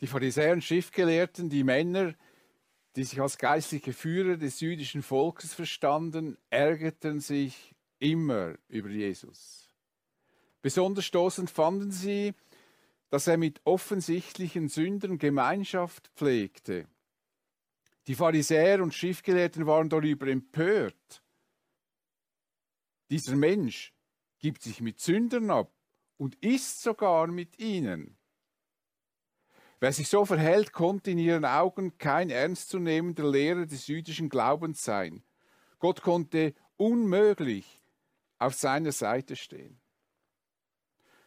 Die Pharisäer und Schriftgelehrten, die Männer, die sich als geistliche Führer des jüdischen Volkes verstanden, ärgerten sich immer über Jesus. Besonders stoßend fanden sie, dass er mit offensichtlichen Sündern Gemeinschaft pflegte. Die Pharisäer und Schriftgelehrten waren darüber empört. Dieser Mensch gibt sich mit Sündern ab und isst sogar mit ihnen. Wer sich so verhält, konnte in ihren Augen kein ernstzunehmender Lehrer des jüdischen Glaubens sein. Gott konnte unmöglich auf seiner Seite stehen.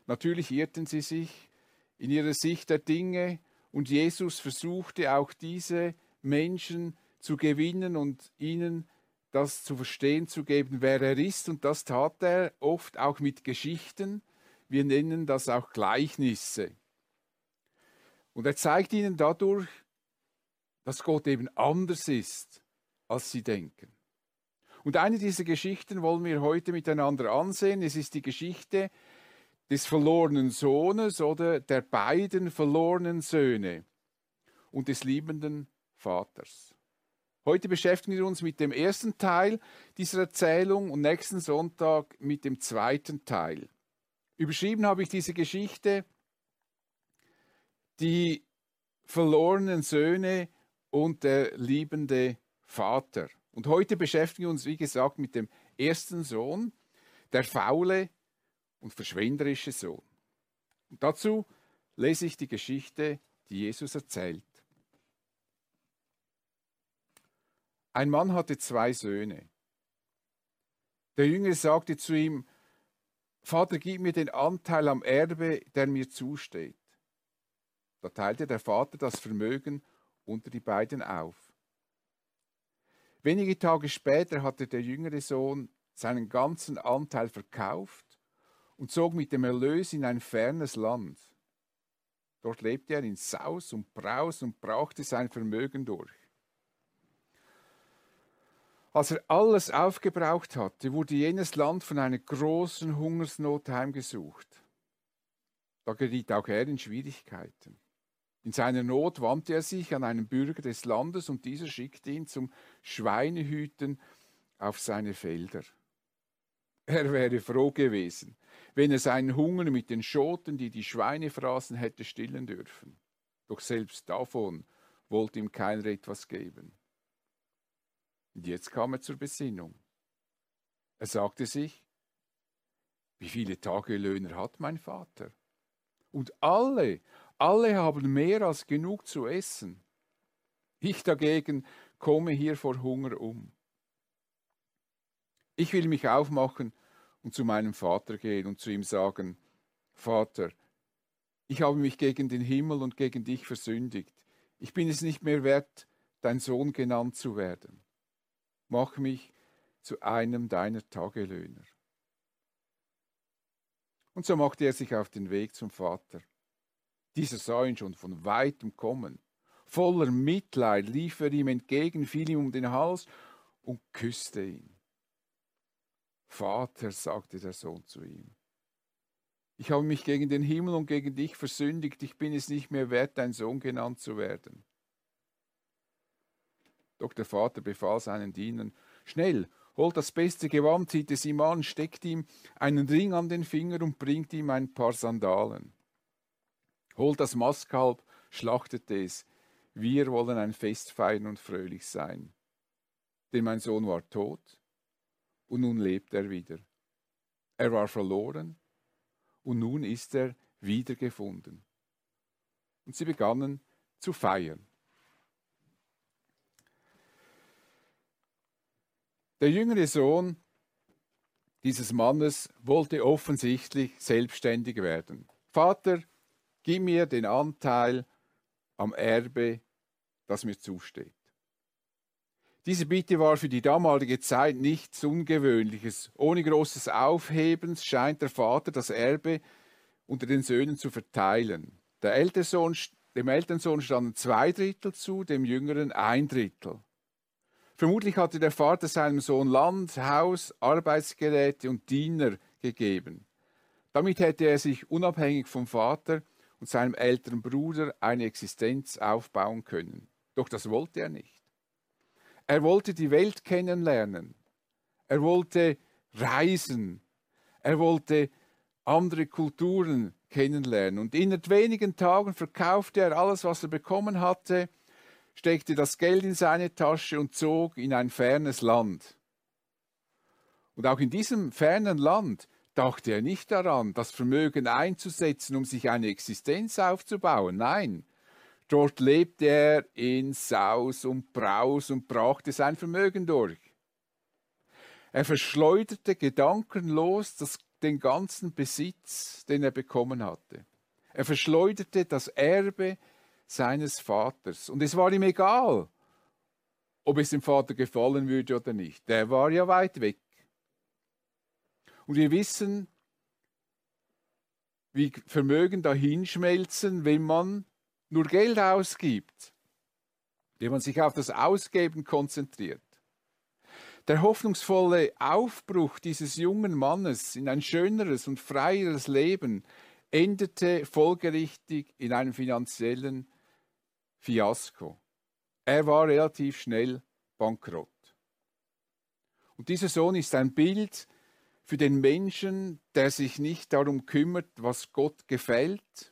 Natürlich irrten sie sich in ihrer Sicht der Dinge und Jesus versuchte auch diese Menschen zu gewinnen und ihnen das zu verstehen zu geben, wer er ist. Und das tat er oft auch mit Geschichten. Wir nennen das auch Gleichnisse. Und er zeigt ihnen dadurch, dass Gott eben anders ist, als sie denken. Und eine dieser Geschichten wollen wir heute miteinander ansehen. Es ist die Geschichte des verlorenen Sohnes oder der beiden verlorenen Söhne und des liebenden Vaters. Heute beschäftigen wir uns mit dem ersten Teil dieser Erzählung und nächsten Sonntag mit dem zweiten Teil. Überschrieben habe ich diese Geschichte die verlorenen Söhne und der liebende Vater. Und heute beschäftigen wir uns, wie gesagt, mit dem ersten Sohn, der faule und verschwenderische Sohn. Und dazu lese ich die Geschichte, die Jesus erzählt. Ein Mann hatte zwei Söhne. Der Jüngere sagte zu ihm, Vater, gib mir den Anteil am Erbe, der mir zusteht. Da teilte der Vater das Vermögen unter die beiden auf. Wenige Tage später hatte der jüngere Sohn seinen ganzen Anteil verkauft und zog mit dem Erlös in ein fernes Land. Dort lebte er in Saus und Braus und brauchte sein Vermögen durch. Als er alles aufgebraucht hatte, wurde jenes Land von einer großen Hungersnot heimgesucht. Da geriet auch er in Schwierigkeiten. In seiner Not wandte er sich an einen Bürger des Landes und dieser schickte ihn zum Schweinehüten auf seine Felder. Er wäre froh gewesen, wenn er seinen Hunger mit den Schoten, die die Schweine fraßen, hätte stillen dürfen. Doch selbst davon wollte ihm keiner etwas geben. Und jetzt kam er zur Besinnung. Er sagte sich, wie viele Tagelöhner hat mein Vater? Und alle alle haben mehr als genug zu essen. Ich dagegen komme hier vor Hunger um. Ich will mich aufmachen und zu meinem Vater gehen und zu ihm sagen, Vater, ich habe mich gegen den Himmel und gegen dich versündigt. Ich bin es nicht mehr wert, dein Sohn genannt zu werden. Mach mich zu einem deiner Tagelöhner. Und so machte er sich auf den Weg zum Vater. Dieser sah ihn schon von weitem kommen. Voller Mitleid lief er ihm entgegen, fiel ihm um den Hals und küsste ihn. Vater, sagte der Sohn zu ihm, ich habe mich gegen den Himmel und gegen dich versündigt, ich bin es nicht mehr wert, dein Sohn genannt zu werden. Doch der Vater befahl seinen Dienern, schnell, holt das beste Gewand, zieht es ihm an, steckt ihm einen Ring an den Finger und bringt ihm ein paar Sandalen. Holt das Mastkalb, schlachtet es. Wir wollen ein Fest feiern und fröhlich sein. Denn mein Sohn war tot und nun lebt er wieder. Er war verloren und nun ist er wiedergefunden. Und sie begannen zu feiern. Der jüngere Sohn dieses Mannes wollte offensichtlich selbstständig werden. Vater, Gib mir den Anteil am Erbe, das mir zusteht. Diese Bitte war für die damalige Zeit nichts Ungewöhnliches. Ohne großes Aufhebens scheint der Vater das Erbe unter den Söhnen zu verteilen. Der Ältersohn, dem Elternsohn standen zwei Drittel zu, dem Jüngeren ein Drittel. Vermutlich hatte der Vater seinem Sohn Land, Haus, Arbeitsgeräte und Diener gegeben. Damit hätte er sich unabhängig vom Vater und seinem älteren Bruder eine Existenz aufbauen können. Doch das wollte er nicht. Er wollte die Welt kennenlernen. Er wollte reisen. Er wollte andere Kulturen kennenlernen. Und in wenigen Tagen verkaufte er alles, was er bekommen hatte, steckte das Geld in seine Tasche und zog in ein fernes Land. Und auch in diesem fernen Land dachte er nicht daran, das Vermögen einzusetzen, um sich eine Existenz aufzubauen. Nein, dort lebte er in Saus und Braus und brachte sein Vermögen durch. Er verschleuderte gedankenlos das, den ganzen Besitz, den er bekommen hatte. Er verschleuderte das Erbe seines Vaters. Und es war ihm egal, ob es dem Vater gefallen würde oder nicht. Der war ja weit weg. Und wir wissen, wie Vermögen dahinschmelzen, wenn man nur Geld ausgibt, wenn man sich auf das Ausgeben konzentriert. Der hoffnungsvolle Aufbruch dieses jungen Mannes in ein schöneres und freieres Leben endete folgerichtig in einem finanziellen Fiasko. Er war relativ schnell bankrott. Und dieser Sohn ist ein Bild für den Menschen, der sich nicht darum kümmert, was Gott gefällt.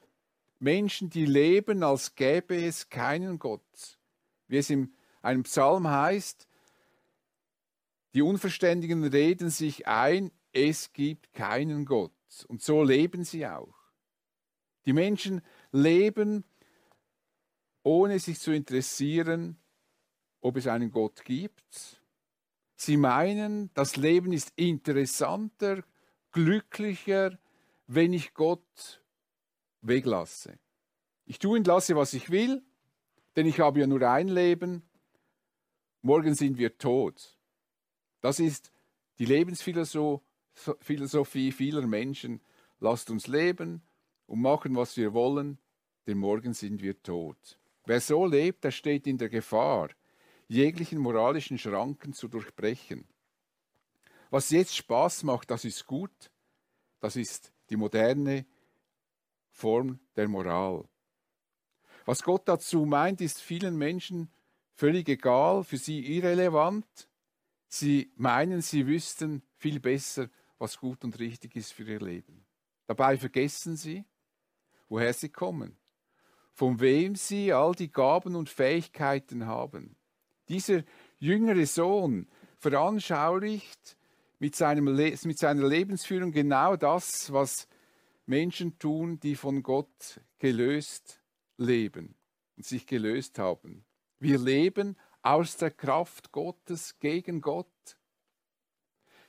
Menschen, die leben, als gäbe es keinen Gott. Wie es in einem Psalm heißt, die Unverständigen reden sich ein, es gibt keinen Gott. Und so leben sie auch. Die Menschen leben, ohne sich zu interessieren, ob es einen Gott gibt Sie meinen, das Leben ist interessanter, glücklicher, wenn ich Gott weglasse. Ich tue und lasse, was ich will, denn ich habe ja nur ein Leben. Morgen sind wir tot. Das ist die Lebensphilosophie vieler Menschen. Lasst uns leben und machen, was wir wollen, denn morgen sind wir tot. Wer so lebt, der steht in der Gefahr, jeglichen moralischen Schranken zu durchbrechen. Was jetzt Spaß macht, das ist gut, das ist die moderne Form der Moral. Was Gott dazu meint, ist vielen Menschen völlig egal, für sie irrelevant. Sie meinen, sie wüssten viel besser, was gut und richtig ist für ihr Leben. Dabei vergessen sie, woher sie kommen, von wem sie all die Gaben und Fähigkeiten haben. Dieser jüngere Sohn veranschaulicht mit, seinem mit seiner Lebensführung genau das, was Menschen tun, die von Gott gelöst leben und sich gelöst haben. Wir leben aus der Kraft Gottes gegen Gott.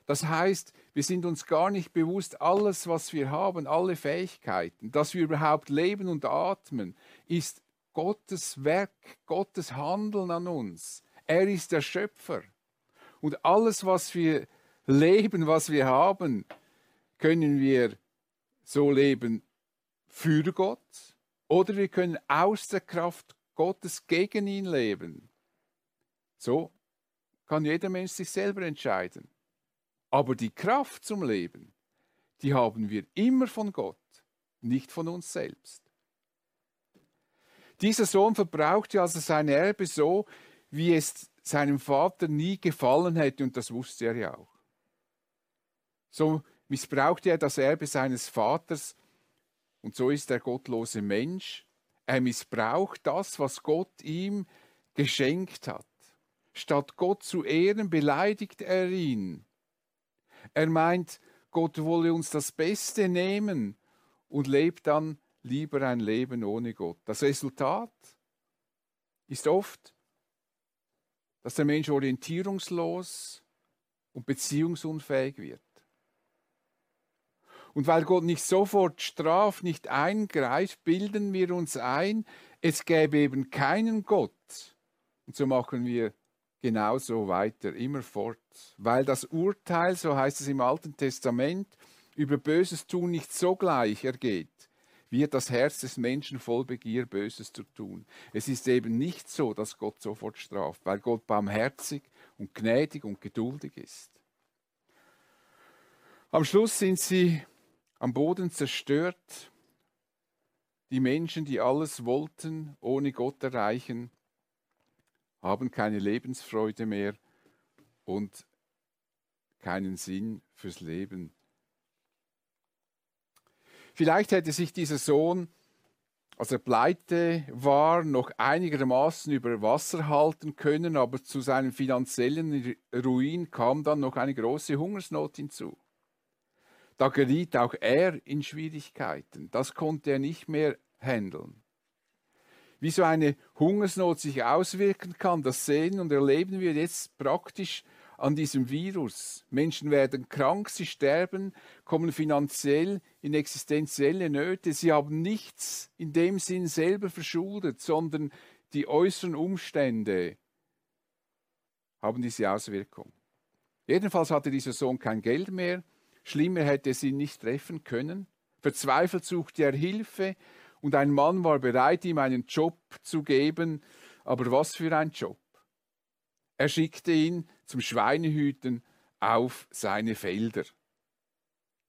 Das heißt, wir sind uns gar nicht bewusst, alles, was wir haben, alle Fähigkeiten, dass wir überhaupt leben und atmen, ist Gottes Werk, Gottes Handeln an uns. Er ist der Schöpfer. Und alles, was wir leben, was wir haben, können wir so leben für Gott oder wir können aus der Kraft Gottes gegen ihn leben. So kann jeder Mensch sich selber entscheiden. Aber die Kraft zum Leben, die haben wir immer von Gott, nicht von uns selbst. Dieser Sohn verbrauchte also sein Erbe so, wie es seinem Vater nie gefallen hätte und das wusste er ja auch. So missbrauchte er das Erbe seines Vaters und so ist der gottlose Mensch. Er missbraucht das, was Gott ihm geschenkt hat. Statt Gott zu ehren, beleidigt er ihn. Er meint, Gott wolle uns das Beste nehmen und lebt dann lieber ein Leben ohne Gott. Das Resultat ist oft dass der Mensch orientierungslos und beziehungsunfähig wird. Und weil Gott nicht sofort straft, nicht eingreift, bilden wir uns ein, es gäbe eben keinen Gott. Und so machen wir genauso weiter, immer fort. Weil das Urteil, so heißt es im Alten Testament, über Böses tun nicht sogleich ergeht, wird das Herz des Menschen voll Begier, Böses zu tun. Es ist eben nicht so, dass Gott sofort straft, weil Gott barmherzig und gnädig und geduldig ist. Am Schluss sind sie am Boden zerstört. die Menschen, die alles wollten, ohne Gott erreichen, haben keine Lebensfreude mehr und keinen Sinn fürs Leben. Vielleicht hätte sich dieser Sohn, als er pleite war, noch einigermaßen über Wasser halten können, aber zu seinem finanziellen Ruin kam dann noch eine große Hungersnot hinzu. Da geriet auch er in Schwierigkeiten. Das konnte er nicht mehr handeln. Wie so eine Hungersnot sich auswirken kann, das sehen und erleben wir jetzt praktisch an diesem Virus. Menschen werden krank, sie sterben, kommen finanziell in existenzielle Nöte. Sie haben nichts in dem Sinn selber verschuldet, sondern die äußeren Umstände haben diese Auswirkung. Jedenfalls hatte dieser Sohn kein Geld mehr. Schlimmer hätte es ihn nicht treffen können. Verzweifelt suchte er Hilfe und ein Mann war bereit, ihm einen Job zu geben. Aber was für ein Job? Er schickte ihn zum Schweinehüten auf seine Felder.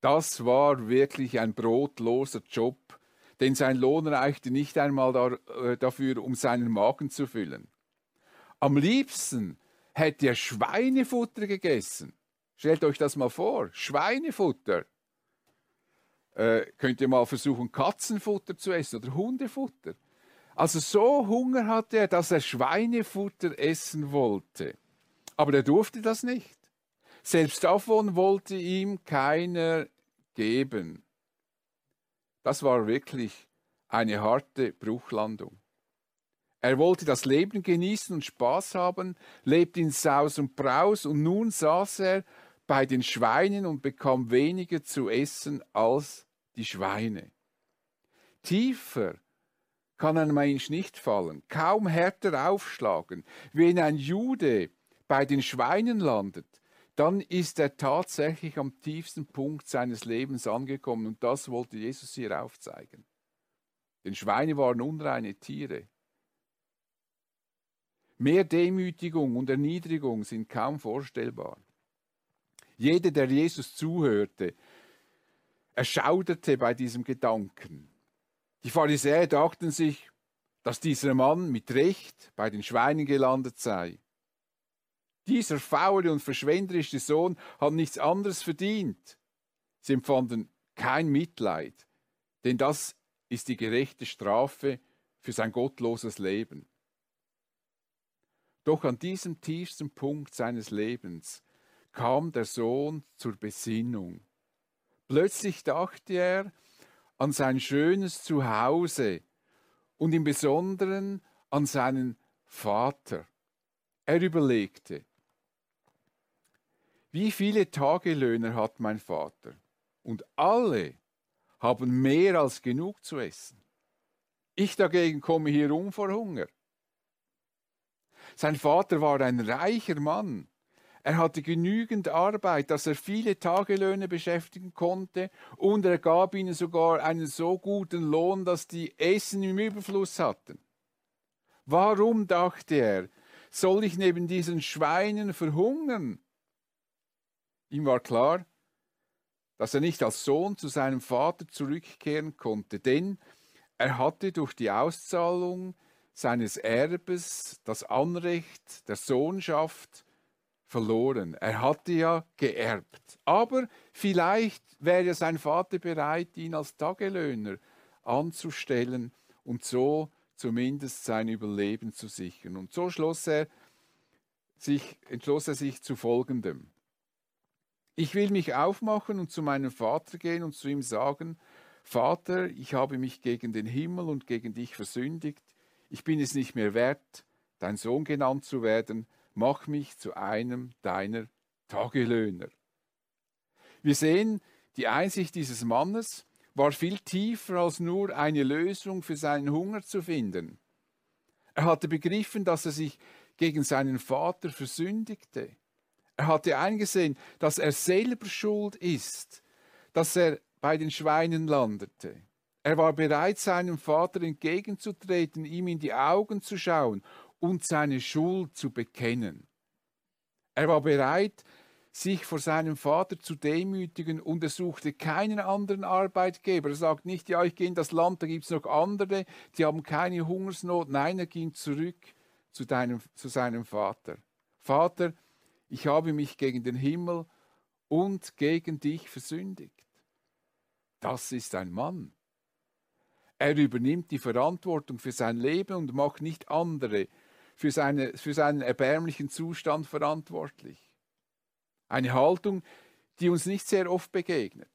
Das war wirklich ein brotloser Job, denn sein Lohn reichte nicht einmal äh, dafür, um seinen Magen zu füllen. Am liebsten hätte er Schweinefutter gegessen. Stellt euch das mal vor, Schweinefutter. Äh, könnt ihr mal versuchen, Katzenfutter zu essen oder Hundefutter. Also so Hunger hatte er, dass er Schweinefutter essen wollte. Aber er durfte das nicht. Selbst davon wollte ihm keiner geben. Das war wirklich eine harte Bruchlandung. Er wollte das Leben genießen und Spaß haben, lebte in Saus und Braus und nun saß er bei den Schweinen und bekam weniger zu essen als die Schweine. Tiefer kann ein Mensch nicht fallen, kaum härter aufschlagen. Wenn ein Jude bei den Schweinen landet, dann ist er tatsächlich am tiefsten Punkt seines Lebens angekommen und das wollte Jesus hier aufzeigen. Denn Schweine waren unreine Tiere. Mehr Demütigung und Erniedrigung sind kaum vorstellbar. Jeder, der Jesus zuhörte, erschauderte bei diesem Gedanken. Die Pharisäer dachten sich, dass dieser Mann mit Recht bei den Schweinen gelandet sei. Dieser faule und verschwenderische Sohn hat nichts anderes verdient. Sie empfanden kein Mitleid, denn das ist die gerechte Strafe für sein gottloses Leben. Doch an diesem tiefsten Punkt seines Lebens kam der Sohn zur Besinnung. Plötzlich dachte er an sein schönes Zuhause und im Besonderen an seinen Vater. Er überlegte, wie viele Tagelöhner hat mein Vater? Und alle haben mehr als genug zu essen. Ich dagegen komme hier um vor Hunger. Sein Vater war ein reicher Mann er hatte genügend Arbeit, dass er viele Tagelöhne beschäftigen konnte und er gab ihnen sogar einen so guten Lohn, dass die Essen im Überfluss hatten. Warum, dachte er, soll ich neben diesen Schweinen verhungern? Ihm war klar, dass er nicht als Sohn zu seinem Vater zurückkehren konnte, denn er hatte durch die Auszahlung seines Erbes das Anrecht der Sohnschaft verloren. Er hatte ja geerbt. Aber vielleicht wäre sein Vater bereit, ihn als Tagelöhner anzustellen und so zumindest sein Überleben zu sichern. Und so schloss er sich, entschloss er sich zu Folgendem. Ich will mich aufmachen und zu meinem Vater gehen und zu ihm sagen, Vater, ich habe mich gegen den Himmel und gegen dich versündigt, ich bin es nicht mehr wert, dein Sohn genannt zu werden, mach mich zu einem deiner Tagelöhner. Wir sehen, die Einsicht dieses Mannes war viel tiefer als nur eine Lösung für seinen Hunger zu finden. Er hatte begriffen, dass er sich gegen seinen Vater versündigte. Er hatte eingesehen, dass er selber schuld ist, dass er bei den Schweinen landete. Er war bereit, seinem Vater entgegenzutreten, ihm in die Augen zu schauen und seine Schuld zu bekennen. Er war bereit, sich vor seinem Vater zu demütigen und er suchte keinen anderen Arbeitgeber. Er sagt nicht, ja, ich gehe in das Land, da gibt es noch andere, die haben keine Hungersnot. Nein, er ging zurück zu, deinem, zu seinem Vater. Vater, ich habe mich gegen den Himmel und gegen dich versündigt. Das ist ein Mann. Er übernimmt die Verantwortung für sein Leben und macht nicht andere für, seine, für seinen erbärmlichen Zustand verantwortlich. Eine Haltung, die uns nicht sehr oft begegnet.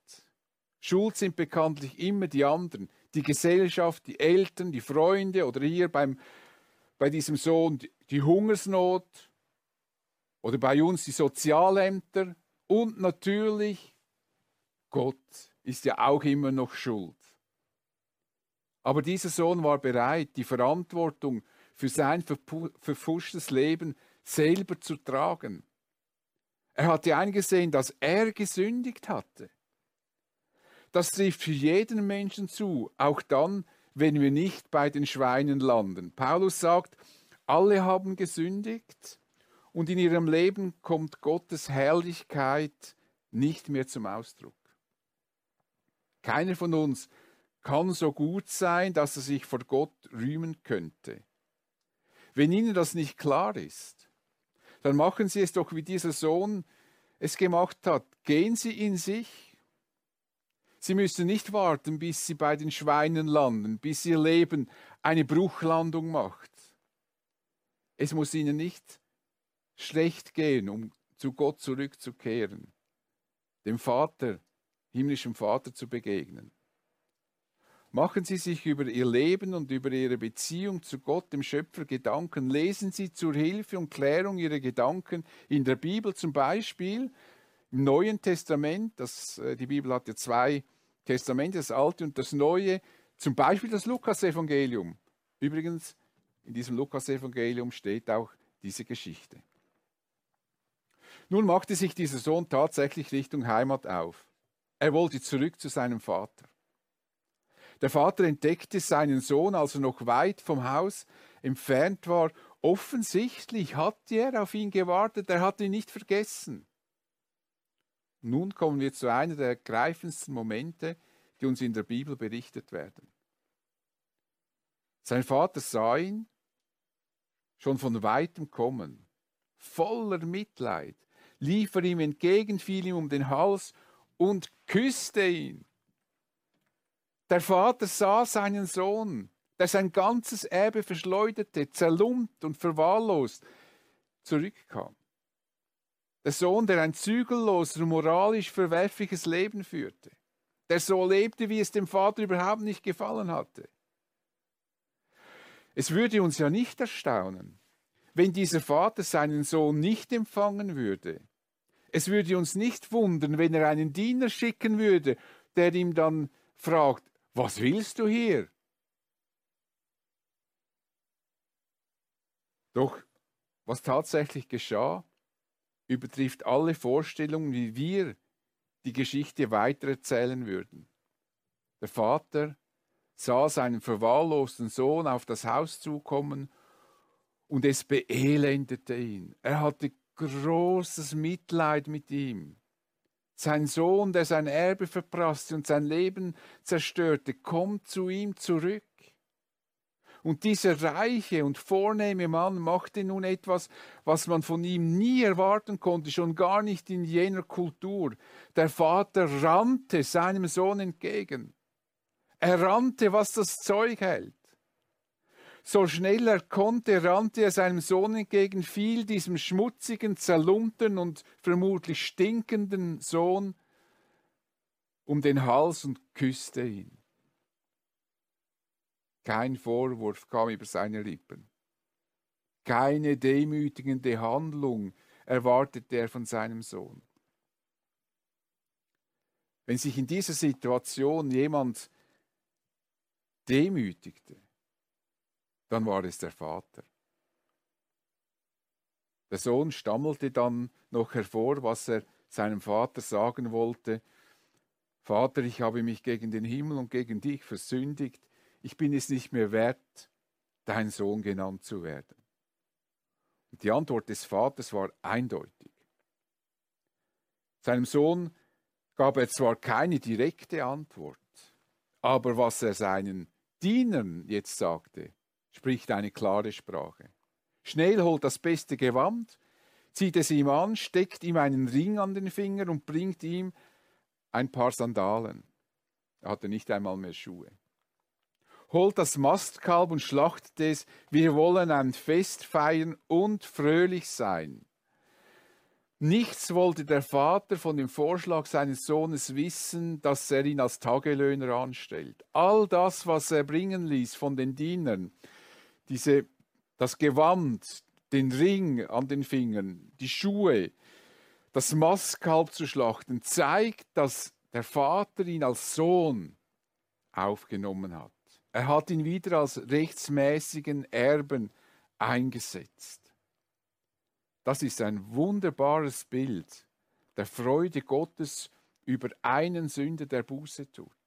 Schuld sind bekanntlich immer die anderen, die Gesellschaft, die Eltern, die Freunde oder hier beim, bei diesem Sohn die Hungersnot oder bei uns die Sozialämter und natürlich Gott ist ja auch immer noch schuld. Aber dieser Sohn war bereit, die Verantwortung für sein verfuschtes Leben selber zu tragen. Er hatte eingesehen, dass er gesündigt hatte. Das trifft für jeden Menschen zu, auch dann, wenn wir nicht bei den Schweinen landen. Paulus sagt, alle haben gesündigt und in ihrem Leben kommt Gottes Herrlichkeit nicht mehr zum Ausdruck. Keiner von uns kann so gut sein, dass er sich vor Gott rühmen könnte. Wenn Ihnen das nicht klar ist, dann machen Sie es doch, wie dieser Sohn es gemacht hat. Gehen Sie in sich. Sie müssen nicht warten, bis Sie bei den Schweinen landen, bis Ihr Leben eine Bruchlandung macht. Es muss Ihnen nicht schlecht gehen, um zu Gott zurückzukehren, dem Vater, himmlischen Vater zu begegnen. Machen Sie sich über Ihr Leben und über Ihre Beziehung zu Gott, dem Schöpfer, Gedanken. Lesen Sie zur Hilfe und Klärung Ihre Gedanken in der Bibel zum Beispiel, im Neuen Testament. Das, äh, die Bibel hat ja zwei Testamente, das Alte und das Neue. Zum Beispiel das Lukasevangelium. Übrigens, in diesem Lukasevangelium steht auch diese Geschichte. Nun machte sich dieser Sohn tatsächlich Richtung Heimat auf. Er wollte zurück zu seinem Vater. Der Vater entdeckte seinen Sohn, als er noch weit vom Haus entfernt war. Offensichtlich hatte er auf ihn gewartet, er hatte ihn nicht vergessen. Nun kommen wir zu einer der ergreifendsten Momente, die uns in der Bibel berichtet werden. Sein Vater sah ihn schon von weitem kommen, voller Mitleid, lief er ihm entgegen, fiel ihm um den Hals und küsste ihn. Der Vater sah seinen Sohn, der sein ganzes Erbe verschleuderte, zerlumpt und verwahrlost zurückkam. Der Sohn, der ein zügelloses, moralisch verwerfliches Leben führte, der so lebte, wie es dem Vater überhaupt nicht gefallen hatte. Es würde uns ja nicht erstaunen, wenn dieser Vater seinen Sohn nicht empfangen würde. Es würde uns nicht wundern, wenn er einen Diener schicken würde, der ihm dann fragt, was willst du hier? Doch was tatsächlich geschah, übertrifft alle Vorstellungen, wie wir die Geschichte weitererzählen würden. Der Vater sah seinen verwahrlosten Sohn auf das Haus zukommen und es beelendete ihn. Er hatte großes Mitleid mit ihm. Sein Sohn, der sein Erbe verprasste und sein Leben zerstörte, kommt zu ihm zurück. Und dieser reiche und vornehme Mann machte nun etwas, was man von ihm nie erwarten konnte, schon gar nicht in jener Kultur. Der Vater rannte seinem Sohn entgegen. Er rannte, was das Zeug hält. So schnell er konnte, rannte er seinem Sohn entgegen, fiel diesem schmutzigen, zerlumpten und vermutlich stinkenden Sohn um den Hals und küsste ihn. Kein Vorwurf kam über seine Lippen. Keine demütigende Handlung erwartete er von seinem Sohn. Wenn sich in dieser Situation jemand demütigte, dann war es der Vater. Der Sohn stammelte dann noch hervor, was er seinem Vater sagen wollte. Vater, ich habe mich gegen den Himmel und gegen dich versündigt, ich bin es nicht mehr wert, dein Sohn genannt zu werden. Und die Antwort des Vaters war eindeutig. Seinem Sohn gab er zwar keine direkte Antwort, aber was er seinen Dienern jetzt sagte, spricht eine klare Sprache. Schnell holt das beste Gewand, zieht es ihm an, steckt ihm einen Ring an den Finger und bringt ihm ein paar Sandalen. Er hatte nicht einmal mehr Schuhe. Holt das Mastkalb und schlachtet es. Wir wollen ein Fest feiern und fröhlich sein. Nichts wollte der Vater von dem Vorschlag seines Sohnes wissen, dass er ihn als Tagelöhner anstellt. All das, was er bringen ließ von den Dienern, diese, das Gewand, den Ring an den Fingern, die Schuhe, das Mastkalb zu schlachten, zeigt, dass der Vater ihn als Sohn aufgenommen hat. Er hat ihn wieder als rechtsmäßigen Erben eingesetzt. Das ist ein wunderbares Bild der Freude Gottes über einen Sünder, der Buße tut.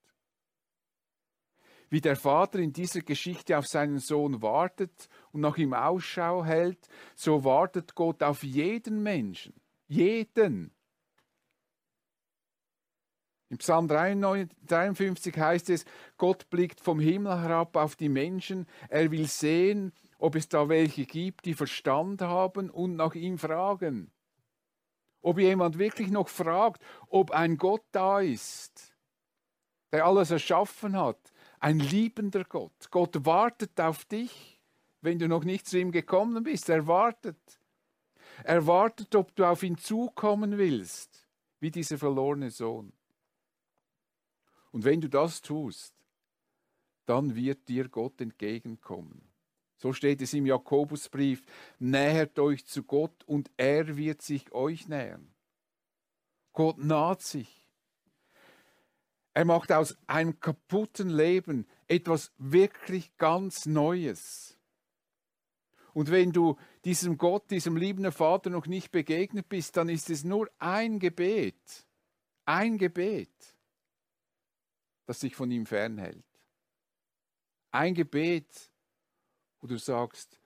Wie der Vater in dieser Geschichte auf seinen Sohn wartet und nach ihm Ausschau hält, so wartet Gott auf jeden Menschen, jeden. Im Psalm 53 heißt es, Gott blickt vom Himmel herab auf die Menschen, er will sehen, ob es da welche gibt, die Verstand haben und nach ihm fragen. Ob jemand wirklich noch fragt, ob ein Gott da ist, der alles erschaffen hat, ein liebender Gott. Gott wartet auf dich, wenn du noch nicht zu ihm gekommen bist. Er wartet. Er wartet, ob du auf ihn zukommen willst, wie dieser verlorene Sohn. Und wenn du das tust, dann wird dir Gott entgegenkommen. So steht es im Jakobusbrief, nähert euch zu Gott und er wird sich euch nähern. Gott naht sich. Er macht aus einem kaputten Leben etwas wirklich ganz Neues. Und wenn du diesem Gott, diesem liebenden Vater noch nicht begegnet bist, dann ist es nur ein Gebet, ein Gebet, das sich von ihm fernhält. Ein Gebet, wo du sagst,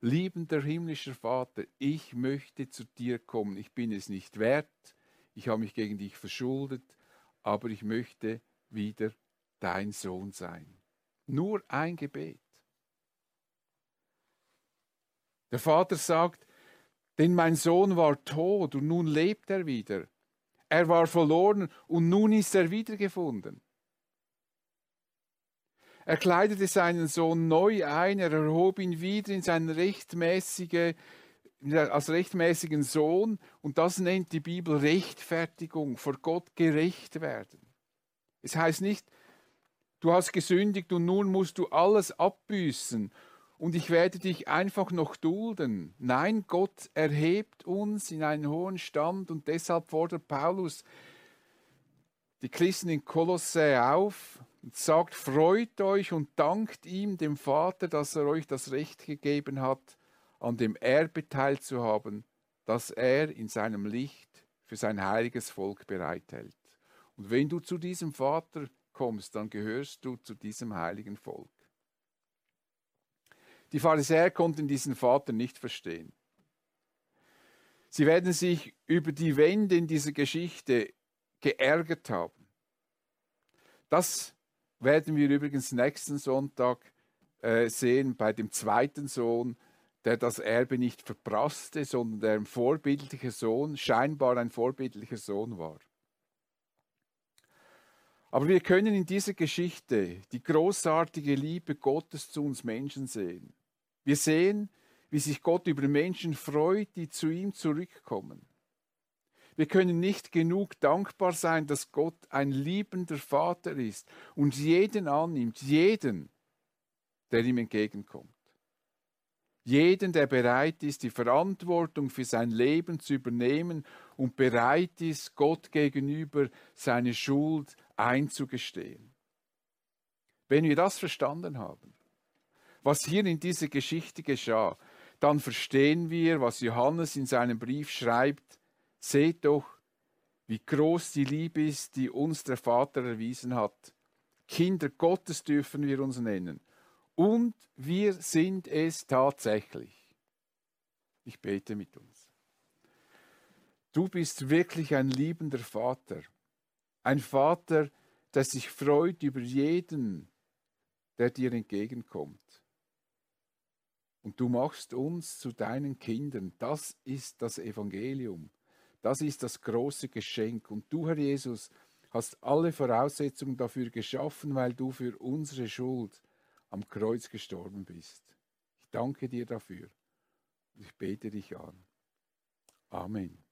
liebender himmlischer Vater, ich möchte zu dir kommen. Ich bin es nicht wert, ich habe mich gegen dich verschuldet, aber ich möchte wieder dein Sohn sein. Nur ein Gebet. Der Vater sagt, denn mein Sohn war tot und nun lebt er wieder. Er war verloren und nun ist er wiedergefunden. Er kleidete seinen Sohn neu ein, er erhob ihn wieder in seinen rechtmäßige, als rechtmäßigen Sohn und das nennt die Bibel Rechtfertigung, vor Gott gerecht werden. Es heißt nicht, du hast gesündigt und nun musst du alles abbüßen und ich werde dich einfach noch dulden. Nein, Gott erhebt uns in einen hohen Stand und deshalb fordert Paulus die Christen in Kolossä auf, und sagt, freut euch und dankt ihm, dem Vater, dass er euch das Recht gegeben hat, an dem Erbe teilzuhaben, das er in seinem Licht für sein heiliges Volk bereithält. Und wenn du zu diesem Vater kommst, dann gehörst du zu diesem heiligen Volk. Die Pharisäer konnten diesen Vater nicht verstehen. Sie werden sich über die Wende in dieser Geschichte geärgert haben. Das werden wir übrigens nächsten Sonntag äh, sehen bei dem zweiten Sohn, der das Erbe nicht verprasste, sondern der ein vorbildlicher Sohn, scheinbar ein vorbildlicher Sohn war. Aber wir können in dieser Geschichte die großartige Liebe Gottes zu uns Menschen sehen. Wir sehen, wie sich Gott über Menschen freut, die zu ihm zurückkommen. Wir können nicht genug dankbar sein, dass Gott ein liebender Vater ist und jeden annimmt, jeden, der ihm entgegenkommt. Jeden, der bereit ist, die Verantwortung für sein Leben zu übernehmen und bereit ist, Gott gegenüber seine Schuld einzugestehen. Wenn wir das verstanden haben, was hier in dieser Geschichte geschah, dann verstehen wir, was Johannes in seinem Brief schreibt, Seht doch, wie groß die Liebe ist, die uns der Vater erwiesen hat. Kinder Gottes dürfen wir uns nennen. Und wir sind es tatsächlich. Ich bete mit uns. Du bist wirklich ein liebender Vater. Ein Vater, der sich freut über jeden, der dir entgegenkommt. Und du machst uns zu deinen Kindern. Das ist das Evangelium. Das ist das große Geschenk. Und du, Herr Jesus, hast alle Voraussetzungen dafür geschaffen, weil du für unsere Schuld am Kreuz gestorben bist. Ich danke dir dafür. Ich bete dich an. Amen.